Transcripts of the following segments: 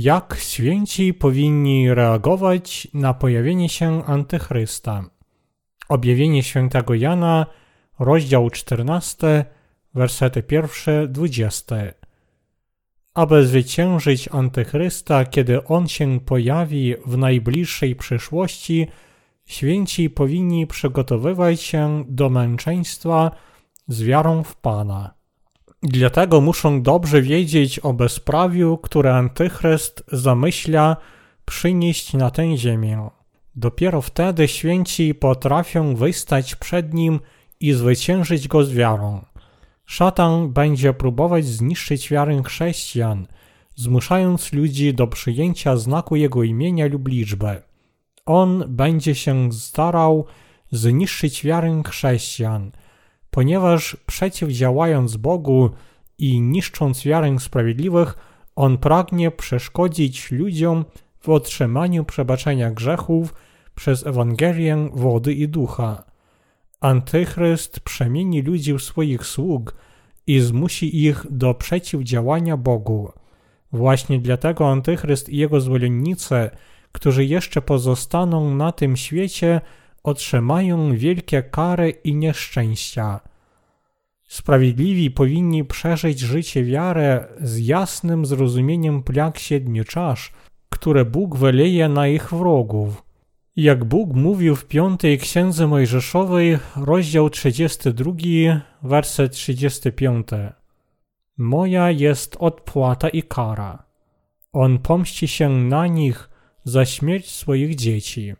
Jak święci powinni reagować na pojawienie się Antychrysta? Objawienie świętego Jana, rozdział 14, wersety 1-20. Aby zwyciężyć Antychrysta, kiedy on się pojawi w najbliższej przyszłości, święci powinni przygotowywać się do męczeństwa z wiarą w Pana. Dlatego muszą dobrze wiedzieć o bezprawiu, które Antychryst zamyśla przynieść na tę ziemię. Dopiero wtedy święci potrafią wystać przed nim i zwyciężyć go z wiarą. Szatan będzie próbować zniszczyć wiarę chrześcijan, zmuszając ludzi do przyjęcia znaku jego imienia lub liczby. On będzie się starał zniszczyć wiarę chrześcijan, ponieważ przeciwdziałając Bogu i niszcząc wiarę sprawiedliwych, on pragnie przeszkodzić ludziom w otrzymaniu przebaczenia grzechów przez Ewangelię wody i ducha. Antychryst przemieni ludzi w swoich sług i zmusi ich do przeciwdziałania Bogu. Właśnie dlatego Antychryst i jego zwolennicy, którzy jeszcze pozostaną na tym świecie, otrzymają wielkie kary i nieszczęścia. Sprawiedliwi powinni przeżyć życie wiarę z jasnym zrozumieniem plag siedmiu czasz, które Bóg wyleje na ich wrogów. Jak Bóg mówił w piątej księdze Mojżeszowej, rozdział 32, werset 35. Moja jest odpłata i kara. On pomści się na nich za śmierć swoich dzieci.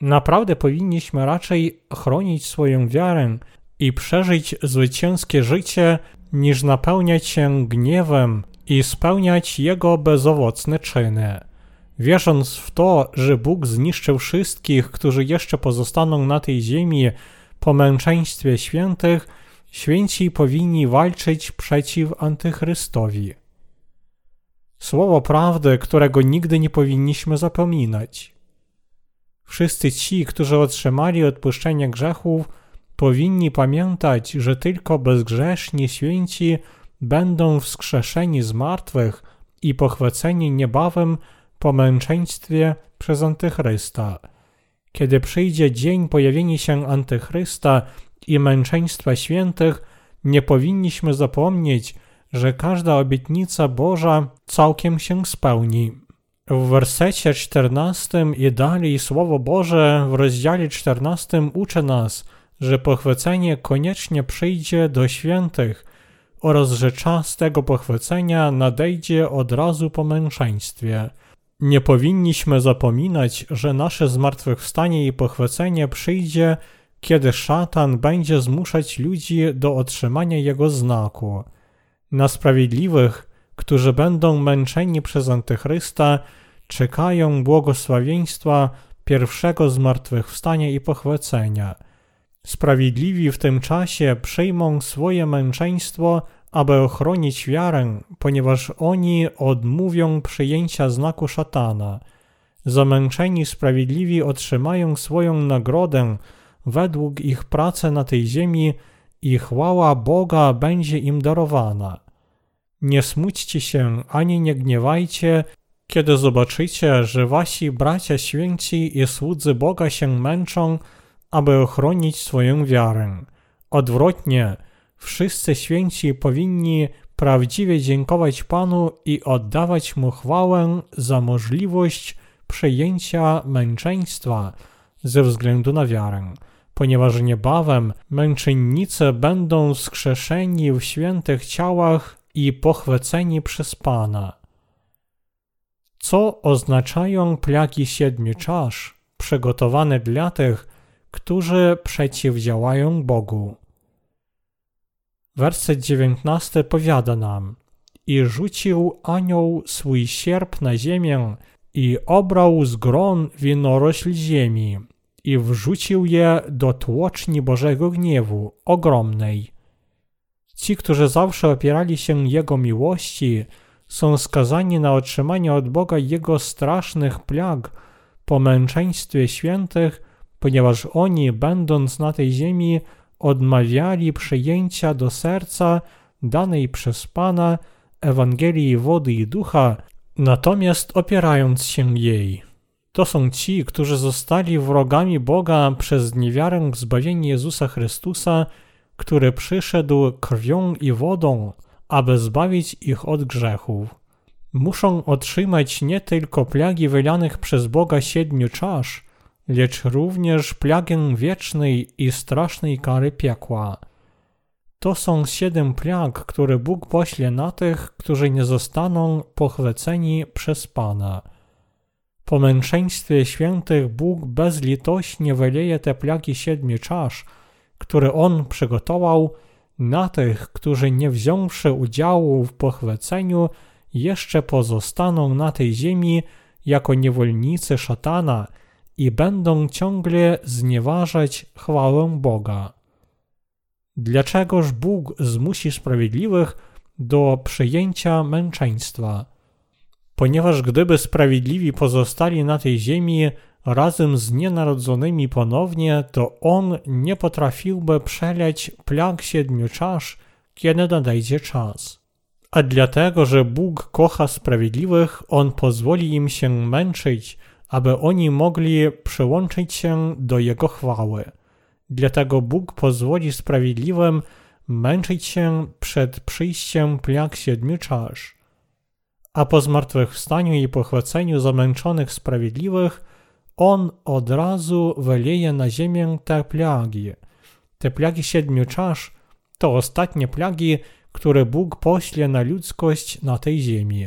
Naprawdę powinniśmy raczej chronić swoją wiarę i przeżyć zwycięskie życie, niż napełniać się gniewem i spełniać jego bezowocne czyny. Wierząc w to, że Bóg zniszczył wszystkich, którzy jeszcze pozostaną na tej ziemi po męczeństwie świętych, święci powinni walczyć przeciw Antychrystowi. Słowo prawdy, którego nigdy nie powinniśmy zapominać. Wszyscy ci, którzy otrzymali odpuszczenie grzechów, powinni pamiętać, że tylko bezgrzeszni święci będą wskrzeszeni z martwych i pochwyceni niebawem po męczeństwie przez Antychrysta. Kiedy przyjdzie dzień pojawienia się Antychrysta i męczeństwa świętych, nie powinniśmy zapomnieć, że każda obietnica Boża całkiem się spełni. W wersecie 14 i dalej Słowo Boże w rozdziale 14 uczy nas, że pochwycenie koniecznie przyjdzie do świętych oraz że czas tego pochwycenia nadejdzie od razu po męczeństwie. Nie powinniśmy zapominać, że nasze zmartwychwstanie i pochwycenie przyjdzie, kiedy szatan będzie zmuszać ludzi do otrzymania jego znaku. Na sprawiedliwych, którzy będą męczeni przez Antychrysta, czekają błogosławieństwa pierwszego zmartwychwstania i pochwycenia. Sprawiedliwi w tym czasie przyjmą swoje męczeństwo aby ochronić wiarę, ponieważ oni odmówią przyjęcia znaku szatana. Zamęczeni sprawiedliwi otrzymają swoją nagrodę według ich pracy na tej ziemi i chwała Boga będzie im darowana. Nie smućcie się ani nie gniewajcie, kiedy zobaczycie, że wasi bracia święci i słudzy Boga się męczą, aby ochronić swoją wiarę. Odwrotnie, Wszyscy święci powinni prawdziwie dziękować Panu i oddawać Mu chwałę za możliwość przejęcia męczeństwa ze względu na wiarę, ponieważ niebawem męczennicy będą skrzeszeni w świętych ciałach i pochwyceni przez Pana. Co oznaczają plagi siedmiu czasz przygotowane dla tych, którzy przeciwdziałają Bogu? Werset 19 powiada nam I rzucił anioł swój sierp na ziemię i obrał z gron winorośl ziemi i wrzucił je do tłoczni Bożego gniewu, ogromnej. Ci, którzy zawsze opierali się Jego miłości, są skazani na otrzymanie od Boga Jego strasznych plag po męczeństwie świętych, ponieważ oni, będąc na tej ziemi, odmawiali przyjęcia do serca danej przez Pana Ewangelii wody i ducha, Natomiast opierając się jej, to są ci, którzy zostali wrogami Boga przez niewiarę w zbawienie Jezusa Chrystusa, który przyszedł krwią i wodą, aby zbawić ich od grzechów. Muszą otrzymać nie tylko plagi wylanych przez Boga siedmiu czasz, lecz również plagę wiecznej i strasznej kary piekła. To są siedem plag, które Bóg pośle na tych, którzy nie zostaną pochwyceni przez Pana. Po męczeństwie świętych Bóg bezlitośnie wyleje te plagi siedmiu czasz, które On przygotował na tych, którzy nie wziąwszy udziału w pochwyceniu, jeszcze pozostaną na tej ziemi jako niewolnicy szatana i będą ciągle znieważać chwałę Boga. Dlaczegoż Bóg zmusi sprawiedliwych do przyjęcia męczeństwa? Ponieważ gdyby sprawiedliwi pozostali na tej ziemi razem z nienarodzonymi ponownie, to On nie potrafiłby przeleć plag siedmiu czasz, kiedy nadejdzie czas. A dlatego, że Bóg kocha sprawiedliwych, On pozwoli im się męczyć, aby oni mogli przyłączyć się do Jego chwały. Dlatego Bóg pozwoli sprawiedliwym męczyć się przed przyjściem plag siedmiu czasz. A po zmartwychwstaniu i pochwyceniu zamęczonych sprawiedliwych, On od razu wyleje na ziemię te plagi. Te plagi siedmiu czasz to ostatnie plagi, które Bóg pośle na ludzkość na tej ziemi.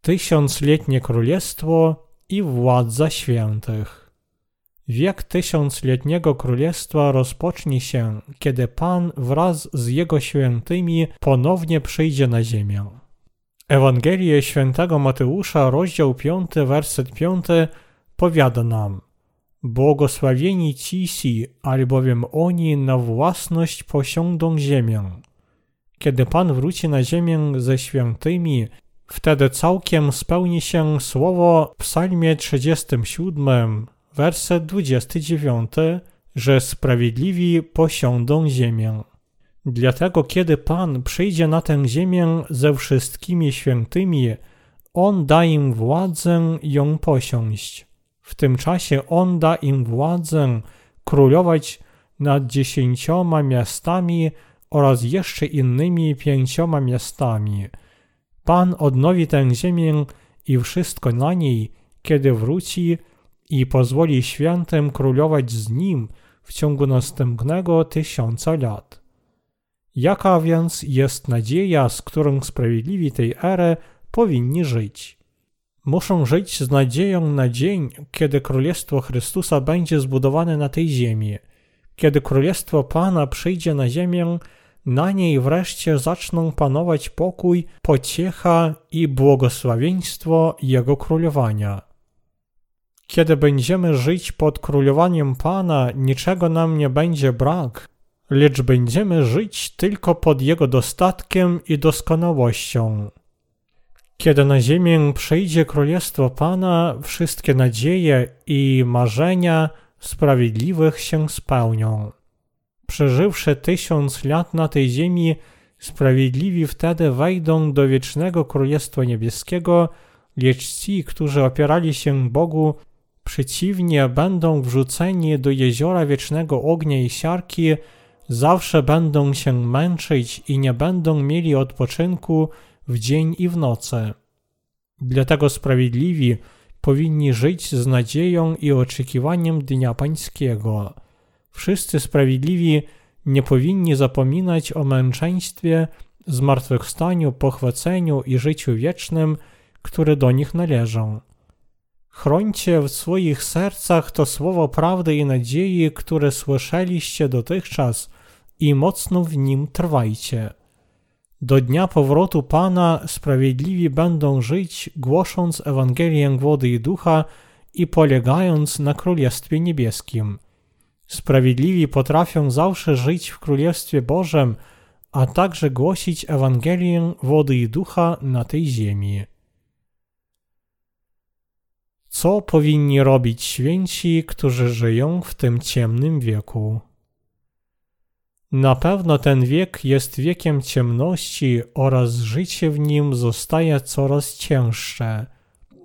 Tysiącletnie Królestwo i Władza Świętych Wiek tysiącletniego królestwa rozpocznie się, kiedy Pan wraz z Jego świętymi ponownie przyjdzie na ziemię. Ewangelię świętego Mateusza, rozdział 5, werset 5 powiada nam Błogosławieni cisi, albowiem oni na własność posiądą ziemię. Kiedy Pan wróci na ziemię ze świętymi, wtedy całkiem spełni się słowo w psalmie 37, werset 29, że sprawiedliwi posiądą ziemię. Dlatego, kiedy Pan przyjdzie na tę ziemię ze wszystkimi świętymi, On da im władzę ją posiąść. W tym czasie On da im władzę królować nad dziesięcioma miastami oraz jeszcze innymi pięcioma miastami. Pan odnowi tę ziemię i wszystko na niej, kiedy wróci i pozwoli świętym królować z nim w ciągu następnego tysiąca lat. Jaka więc jest nadzieja, z którą sprawiedliwi tej ery powinni żyć? Muszą żyć z nadzieją na dzień, kiedy Królestwo Chrystusa będzie zbudowane na tej ziemi. Kiedy Królestwo Pana przyjdzie na ziemię, na niej wreszcie zaczną panować pokój, pociecha i błogosławieństwo Jego królowania. Kiedy będziemy żyć pod królowaniem Pana, niczego nam nie będzie brak, lecz będziemy żyć tylko pod Jego dostatkiem i doskonałością. Kiedy na ziemię przyjdzie królestwo Pana, wszystkie nadzieje i marzenia sprawiedliwych się spełnią. Przeżywszy tysiąc lat na tej ziemi, sprawiedliwi wtedy wejdą do wiecznego Królestwa Niebieskiego, lecz ci, którzy opierali się Bogu, przeciwnie będą wrzuceni do jeziora wiecznego ognia i siarki, zawsze będą się męczyć i nie będą mieli odpoczynku w dzień i w nocy. Dlatego sprawiedliwi powinni żyć z nadzieją i oczekiwaniem Dnia Pańskiego. Wszyscy sprawiedliwi nie powinni zapominać o męczeństwie, zmartwychwstaniu, pochwyceniu i życiu wiecznym, które do nich należą. Chrońcie w swoich sercach to słowo prawdy i nadziei, które słyszeliście dotychczas i mocno w nim trwajcie. Do dnia powrotu Pana sprawiedliwi będą żyć, głosząc Ewangelię wody i ducha i polegając na Królestwie Niebieskim. Sprawiedliwi potrafią zawsze żyć w Królestwie Bożym, a także głosić Ewangelię wody i ducha na tej ziemi. Co powinni robić święci, którzy żyją w tym ciemnym wieku? Na pewno ten wiek jest wiekiem ciemności oraz życie w nim zostaje coraz cięższe.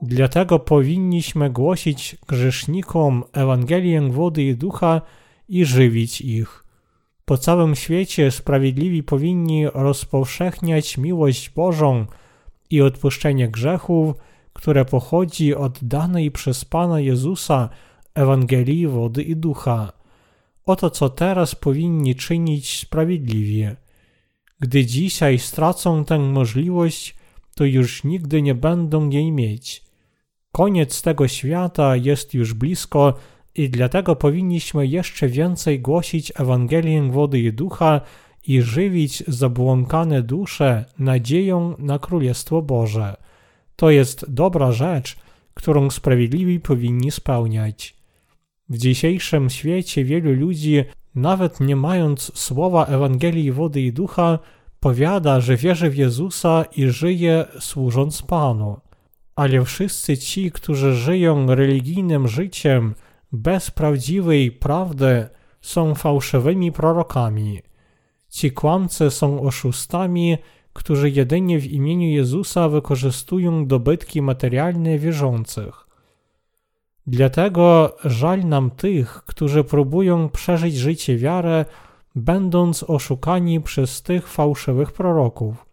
Dlatego powinniśmy głosić grzesznikom Ewangelię wody i ducha i żywić ich. Po całym świecie sprawiedliwi powinni rozpowszechniać miłość Bożą i odpuszczenie grzechów, które pochodzi od danej przez Pana Jezusa Ewangelii wody i ducha. Oto co teraz powinni czynić sprawiedliwie. Gdy dzisiaj stracą tę możliwość, to już nigdy nie będą jej mieć. Koniec tego świata jest już blisko i dlatego powinniśmy jeszcze więcej głosić Ewangelię wody i ducha i żywić zabłąkane dusze nadzieją na Królestwo Boże. To jest dobra rzecz, którą sprawiedliwi powinni spełniać. W dzisiejszym świecie wielu ludzi, nawet nie mając słowa Ewangelii wody i ducha, powiada, że wierzy w Jezusa i żyje służąc Panu. Ale wszyscy ci, którzy żyją religijnym życiem bez prawdziwej prawdy, są fałszywymi prorokami. Ci kłamcy są oszustami, którzy jedynie w imieniu Jezusa wykorzystują dobytki materialne wierzących. Dlatego żal nam tych, którzy próbują przeżyć życie wiarę, będąc oszukani przez tych fałszywych proroków.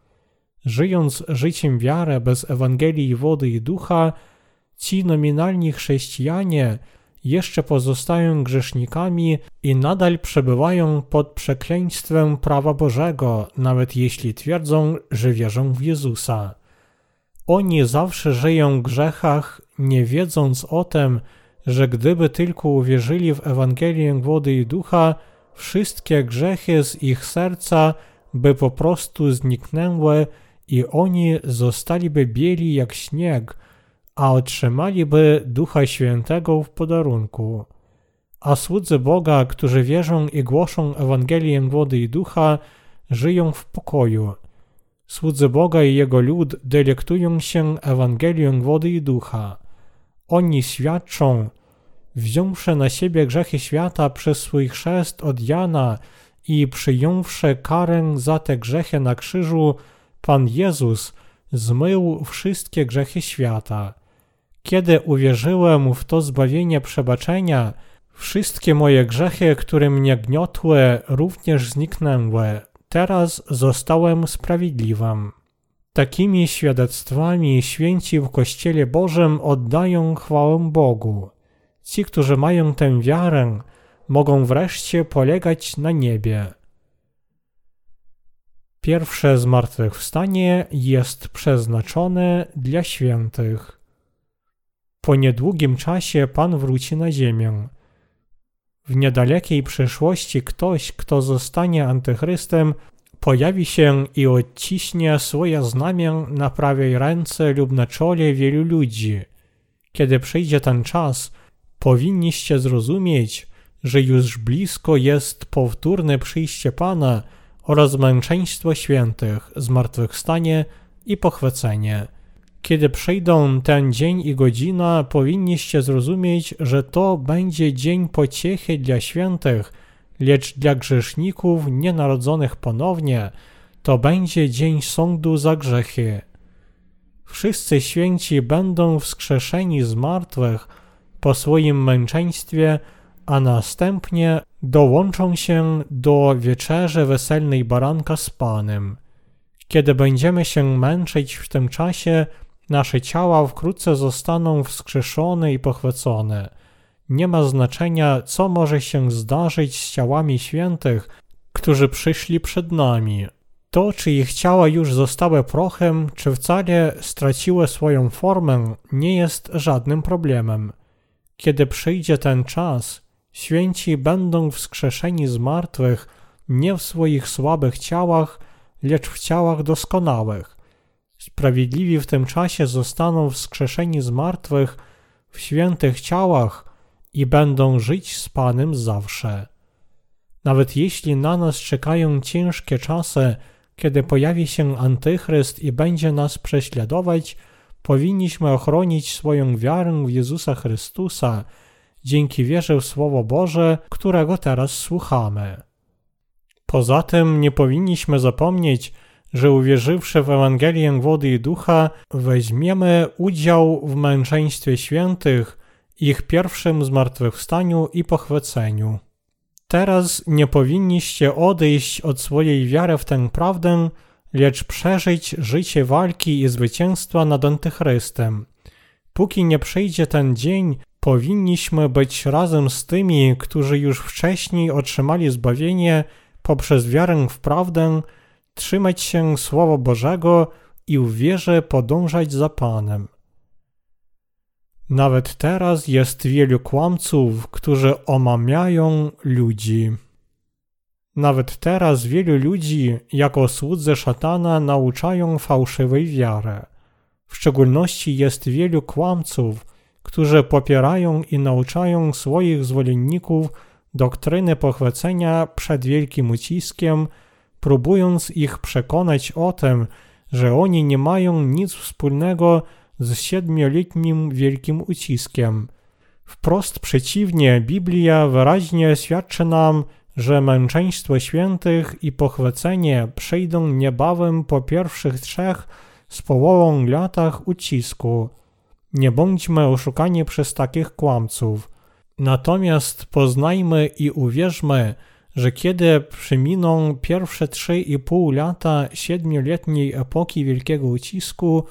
Żyjąc życiem wiarę bez Ewangelii wody i ducha, ci nominalni chrześcijanie jeszcze pozostają grzesznikami i nadal przebywają pod przekleństwem prawa Bożego, nawet jeśli twierdzą, że wierzą w Jezusa. Oni zawsze żyją w grzechach, nie wiedząc o tym, że gdyby tylko uwierzyli w Ewangelię wody i ducha, wszystkie grzechy z ich serca by po prostu zniknęły i oni zostaliby bieli jak śnieg, a otrzymaliby Ducha Świętego w podarunku. A słudzy Boga, którzy wierzą i głoszą Ewangelię wody i ducha, żyją w pokoju. Słudzy Boga i Jego lud delektują się Ewangelią wody i ducha. Oni świadczą, wziąwszy na siebie grzechy świata przez swój chrzest od Jana i przyjąwszy karę za te grzechy na krzyżu, Pan Jezus zmył wszystkie grzechy świata. Kiedy uwierzyłem w to zbawienie przebaczenia, wszystkie moje grzechy, które mnie gniotły, również zniknęły. Teraz zostałem sprawiedliwym. Takimi świadectwami święci w Kościele Bożym oddają chwałę Bogu. Ci, którzy mają tę wiarę, mogą wreszcie polegać na niebie. Pierwsze zmartwychwstanie jest przeznaczone dla świętych. Po niedługim czasie Pan wróci na ziemię. W niedalekiej przyszłości ktoś, kto zostanie antychrystem, pojawi się i odciśnie swoje znamię na prawej ręce lub na czole wielu ludzi. Kiedy przyjdzie ten czas, powinniście zrozumieć, że już blisko jest powtórne przyjście Pana oraz męczeństwo świętych, zmartwychwstanie i pochwycenie. Kiedy przyjdą ten dzień i godzina, powinniście zrozumieć, że to będzie dzień pociechy dla świętych, lecz dla grzeszników nienarodzonych ponownie to będzie dzień sądu za grzechy. Wszyscy święci będą wskrzeszeni z martwych po swoim męczeństwie, a następnie dołączą się do wieczerzy weselnej baranka z Panem. Kiedy będziemy się męczyć w tym czasie, Nasze ciała wkrótce zostaną wskrzeszone i pochwycone. Nie ma znaczenia, co może się zdarzyć z ciałami świętych, którzy przyszli przed nami. To, czy ich ciała już zostały prochem, czy wcale straciły swoją formę, nie jest żadnym problemem. Kiedy przyjdzie ten czas, święci będą wskrzeszeni z martwych nie w swoich słabych ciałach, lecz w ciałach doskonałych. Sprawiedliwi w tym czasie zostaną wskrzeszeni z martwych w świętych ciałach i będą żyć z Panem zawsze. Nawet jeśli na nas czekają ciężkie czasy, kiedy pojawi się Antychryst i będzie nas prześladować, powinniśmy ochronić swoją wiarę w Jezusa Chrystusa dzięki wierze w Słowo Boże, którego teraz słuchamy. Poza tym nie powinniśmy zapomnieć, że uwierzywszy w Ewangelię wody i ducha, weźmiemy udział w męczeństwie świętych, ich pierwszym zmartwychwstaniu i pochwyceniu. Teraz nie powinniście odejść od swojej wiary w tę prawdę, lecz przeżyć życie walki i zwycięstwa nad Antychrystem. Póki nie przyjdzie ten dzień, powinniśmy być razem z tymi, którzy już wcześniej otrzymali zbawienie poprzez wiarę w prawdę, trzymać się Słowa Bożego i w wierze podążać za Panem. Nawet teraz jest wielu kłamców, którzy omamiają ludzi. Nawet teraz wielu ludzi, jako słudzy szatana, nauczają fałszywej wiary. W szczególności jest wielu kłamców, którzy popierają i nauczają swoich zwolenników doktryny pochwycenia przed wielkim uciskiem, próbując ich przekonać o tym, że oni nie mają nic wspólnego z siedmioletnim wielkim uciskiem. Wprost przeciwnie, Biblia wyraźnie świadczy nam, że męczeństwo świętych i pochwycenie przyjdą niebawem po pierwszych trzech z połową latach ucisku. Nie bądźmy oszukani przez takich kłamców. Natomiast poznajmy i uwierzmy, że kiedy przeminą pierwsze trzy i pół lata siedmioletniej epoki wielkiego ucisku,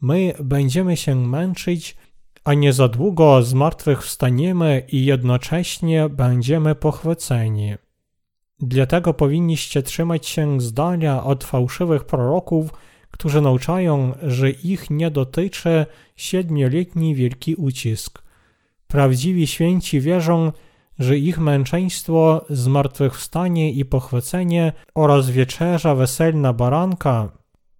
my będziemy się męczyć, a nie za długo zmartwychwstaniemy i jednocześnie będziemy pochwyceni. Dlatego powinniście trzymać się z dala od fałszywych proroków, którzy nauczają, że ich nie dotyczy siedmioletni wielki ucisk. Prawdziwi święci wierzą, ich męczeństwo, zmartwychwstanie i pochwycenie oraz wieczerza weselna baranka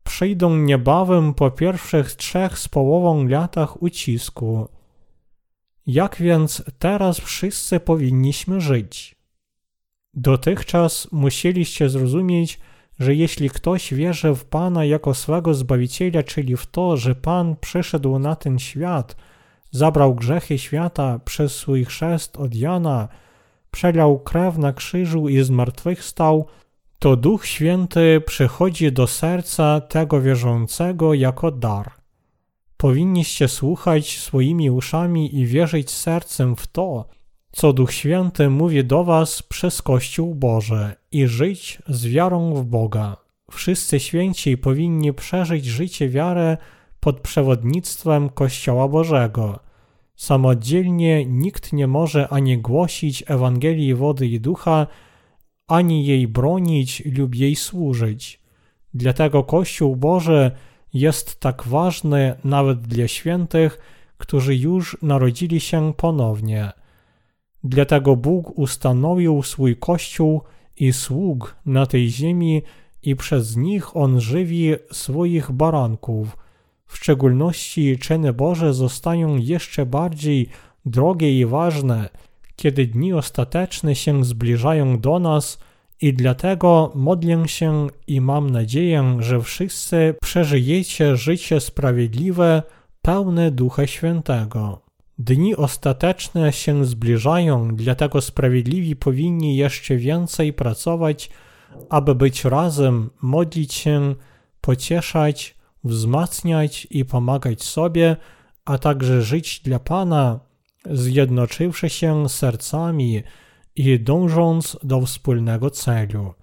przyjdą niebawem po pierwszych trzech z połową latach ucisku. Jak więc teraz wszyscy powinniśmy żyć? Dotychczas musieliście zrozumieć, że jeśli ktoś wierzy w Pana jako swego Zbawiciela, czyli w to, że Pan przyszedł na ten świat, zabrał grzechy świata przez swój chrzest od Jana, przelał krew na krzyżu i zmartwychwstał, to Duch Święty przychodzi do serca tego wierzącego jako dar. Powinniście słuchać swoimi uszami i wierzyć sercem w to, co Duch Święty mówi do Was przez Kościół Boże i żyć z wiarą w Boga. Wszyscy święci powinni przeżyć życie wiary pod przewodnictwem Kościoła Bożego. Samodzielnie nikt nie może ani głosić Ewangelii wody i ducha, ani jej bronić lub jej służyć. Dlatego Kościół Boży jest tak ważny nawet dla świętych, którzy już narodzili się ponownie. Dlatego Bóg ustanowił swój Kościół i sług na tej ziemi i przez nich On żywi swoich baranków. W szczególności czyny Boże zostają jeszcze bardziej drogie i ważne, kiedy dni ostateczne się zbliżają do nas i dlatego modlę się i mam nadzieję, że wszyscy przeżyjecie życie sprawiedliwe, pełne Ducha Świętego. Dni ostateczne się zbliżają, dlatego sprawiedliwi powinni jeszcze więcej pracować, aby być razem, modlić się, pocieszać, wzmacniać i pomagać sobie, a także żyć dla Pana, zjednoczywszy się sercami i dążąc do wspólnego celu.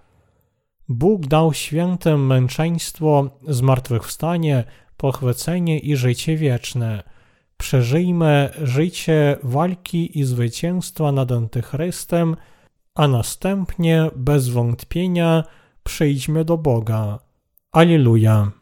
Bóg dał świętym męczeństwo, zmartwychwstanie, pochwycenie i życie wieczne – przeżyjmy życie walki i zwycięstwa nad Antychrystem, a następnie bez wątpienia przyjdźmy do Boga. Alleluja.